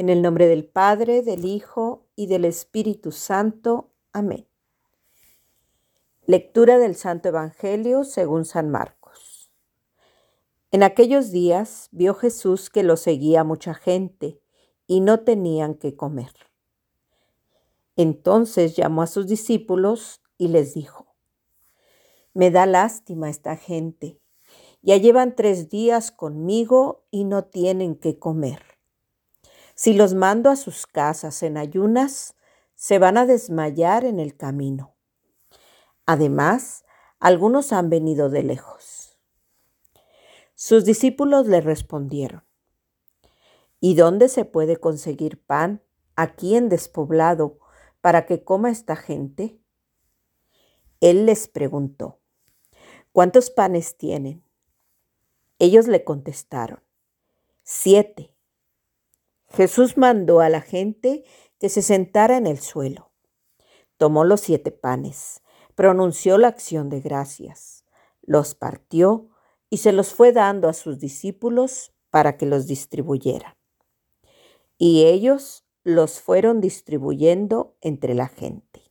En el nombre del Padre, del Hijo y del Espíritu Santo. Amén. Lectura del Santo Evangelio según San Marcos. En aquellos días vio Jesús que lo seguía mucha gente y no tenían que comer. Entonces llamó a sus discípulos y les dijo, Me da lástima esta gente. Ya llevan tres días conmigo y no tienen que comer. Si los mando a sus casas en ayunas, se van a desmayar en el camino. Además, algunos han venido de lejos. Sus discípulos le respondieron, ¿y dónde se puede conseguir pan aquí en despoblado para que coma esta gente? Él les preguntó, ¿cuántos panes tienen? Ellos le contestaron, siete. Jesús mandó a la gente que se sentara en el suelo. Tomó los siete panes, pronunció la acción de gracias, los partió y se los fue dando a sus discípulos para que los distribuyeran. Y ellos los fueron distribuyendo entre la gente.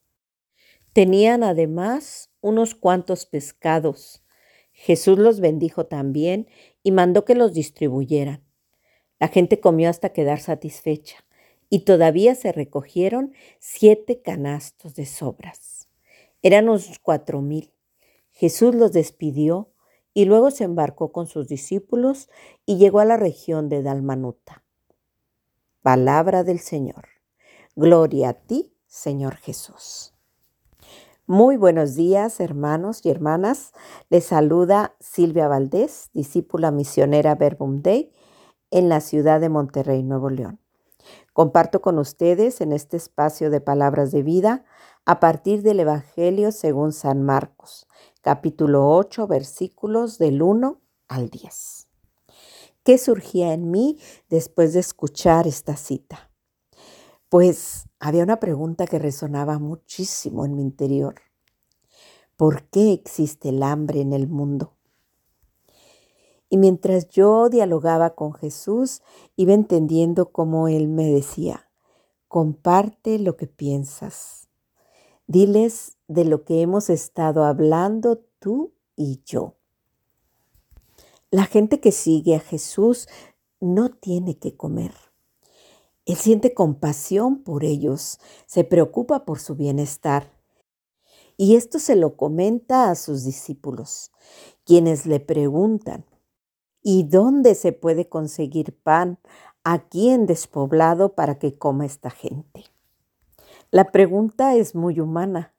Tenían además unos cuantos pescados. Jesús los bendijo también y mandó que los distribuyeran. La gente comió hasta quedar satisfecha y todavía se recogieron siete canastos de sobras. Eran unos cuatro mil. Jesús los despidió y luego se embarcó con sus discípulos y llegó a la región de Dalmanuta. Palabra del Señor. Gloria a ti, Señor Jesús. Muy buenos días, hermanos y hermanas. Les saluda Silvia Valdés, discípula misionera Verbum Dei en la ciudad de Monterrey, Nuevo León. Comparto con ustedes en este espacio de palabras de vida a partir del Evangelio según San Marcos, capítulo 8, versículos del 1 al 10. ¿Qué surgía en mí después de escuchar esta cita? Pues había una pregunta que resonaba muchísimo en mi interior. ¿Por qué existe el hambre en el mundo? Y mientras yo dialogaba con Jesús, iba entendiendo cómo Él me decía, comparte lo que piensas. Diles de lo que hemos estado hablando tú y yo. La gente que sigue a Jesús no tiene que comer. Él siente compasión por ellos, se preocupa por su bienestar. Y esto se lo comenta a sus discípulos, quienes le preguntan, ¿Y dónde se puede conseguir pan aquí en despoblado para que coma esta gente? La pregunta es muy humana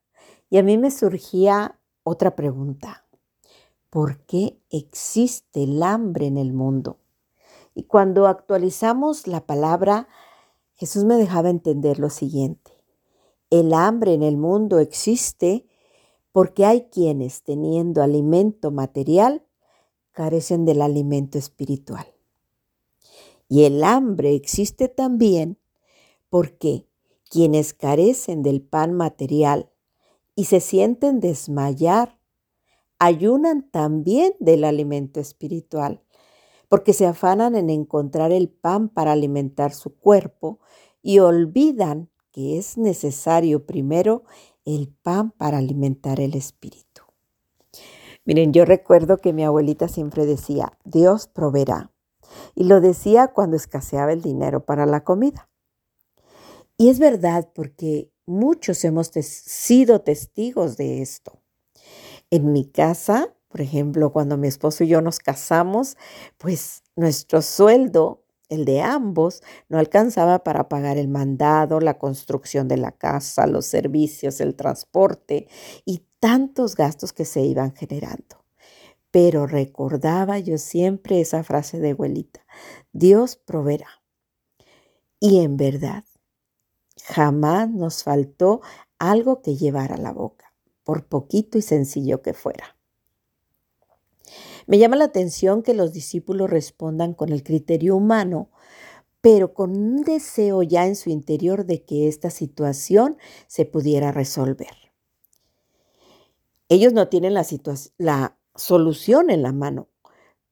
y a mí me surgía otra pregunta. ¿Por qué existe el hambre en el mundo? Y cuando actualizamos la palabra, Jesús me dejaba entender lo siguiente. El hambre en el mundo existe porque hay quienes teniendo alimento material carecen del alimento espiritual. Y el hambre existe también porque quienes carecen del pan material y se sienten desmayar, ayunan también del alimento espiritual, porque se afanan en encontrar el pan para alimentar su cuerpo y olvidan que es necesario primero el pan para alimentar el espíritu. Miren, yo recuerdo que mi abuelita siempre decía, Dios proveerá. Y lo decía cuando escaseaba el dinero para la comida. Y es verdad porque muchos hemos sido testigos de esto. En mi casa, por ejemplo, cuando mi esposo y yo nos casamos, pues nuestro sueldo, el de ambos, no alcanzaba para pagar el mandado, la construcción de la casa, los servicios, el transporte y tantos gastos que se iban generando. Pero recordaba yo siempre esa frase de abuelita, Dios proveerá. Y en verdad, jamás nos faltó algo que llevar a la boca, por poquito y sencillo que fuera. Me llama la atención que los discípulos respondan con el criterio humano, pero con un deseo ya en su interior de que esta situación se pudiera resolver. Ellos no tienen la, la solución en la mano,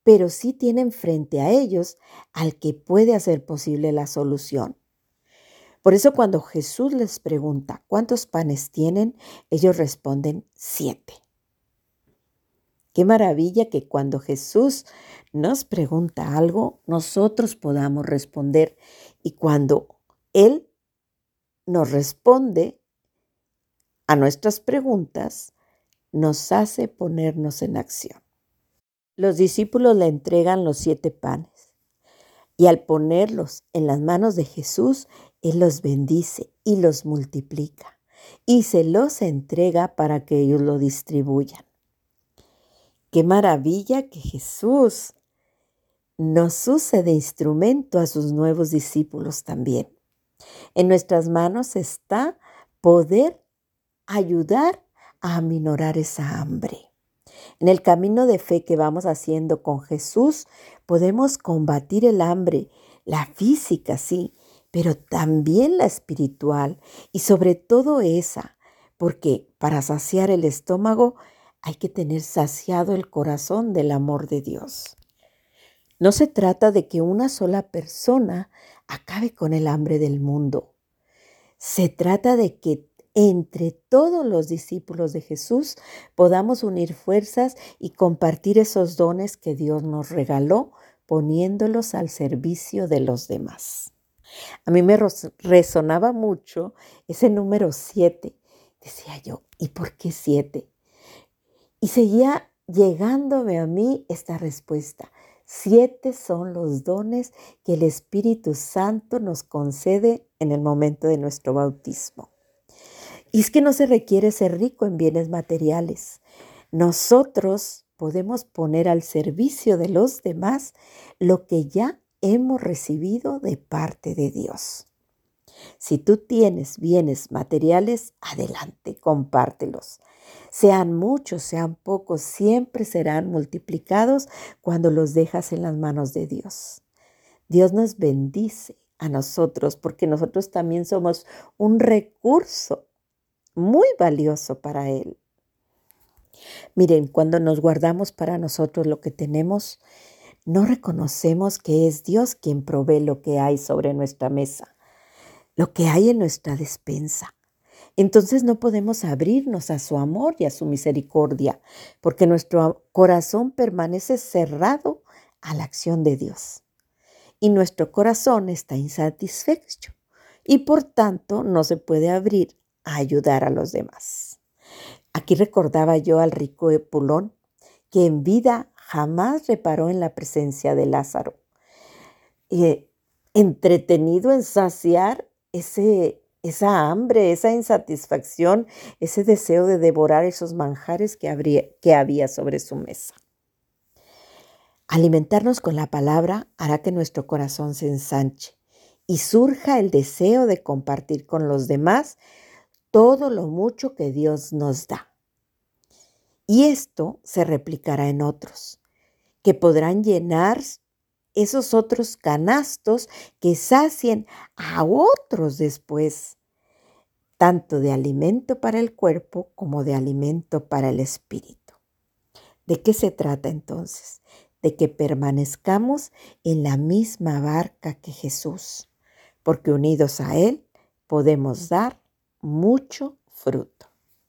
pero sí tienen frente a ellos al que puede hacer posible la solución, Por eso cuando Jesús les pregunta cuántos panes tienen, ellos responden siete. Qué maravilla que cuando Jesús nos pregunta algo, nosotros podamos responder. Y cuando Él nos responde a nuestras preguntas, nos hace ponernos en acción. Los discípulos le entregan los siete panes y al ponerlos en las manos de Jesús, Él los bendice y los multiplica y se los entrega para que ellos lo distribuyan. Qué maravilla que Jesús nos use de instrumento a sus nuevos discípulos también. En nuestras manos está poder ayudar a aminorar esa hambre. En el camino de fe que vamos haciendo con Jesús, podemos combatir el hambre, la física, sí, pero también la espiritual y sobre todo esa, porque para saciar el estómago hay que tener saciado el corazón del amor de Dios. No se trata de que una sola persona acabe con el hambre del mundo. Se trata de que entre todos los discípulos de Jesús podamos unir fuerzas y compartir esos dones que Dios nos regaló poniéndolos al servicio de los demás. A mí me resonaba mucho ese número siete. Decía yo, ¿y por qué siete? Y seguía llegándome a mí esta respuesta. Siete son los dones que el Espíritu Santo nos concede en el momento de nuestro bautismo. Y es que no se requiere ser rico en bienes materiales. Nosotros podemos poner al servicio de los demás lo que ya hemos recibido de parte de Dios. Si tú tienes bienes materiales, adelante, compártelos. Sean muchos, sean pocos, siempre serán multiplicados cuando los dejas en las manos de Dios. Dios nos bendice a nosotros porque nosotros también somos un recurso muy valioso para Él. Miren, cuando nos guardamos para nosotros lo que tenemos, no reconocemos que es Dios quien provee lo que hay sobre nuestra mesa, lo que hay en nuestra despensa entonces no podemos abrirnos a su amor y a su misericordia, porque nuestro corazón permanece cerrado a la acción de Dios. Y nuestro corazón está insatisfecho y por tanto no se puede abrir a ayudar a los demás. Aquí recordaba yo al rico Epulón, que en vida jamás reparó en la presencia de Lázaro, eh, entretenido en saciar ese esa hambre, esa insatisfacción, ese deseo de devorar esos manjares que, que había sobre su mesa. Alimentarnos con la palabra hará que nuestro corazón se ensanche y surja el deseo de compartir con los demás todo lo mucho que Dios nos da. Y esto se replicará en otros, que podrán llenar esos otros canastos que sacien a otros después, tanto de alimento para el cuerpo como de alimento para el espíritu. ¿De qué se trata entonces? De que permanezcamos en la misma barca que Jesús, porque unidos a Él podemos dar mucho fruto.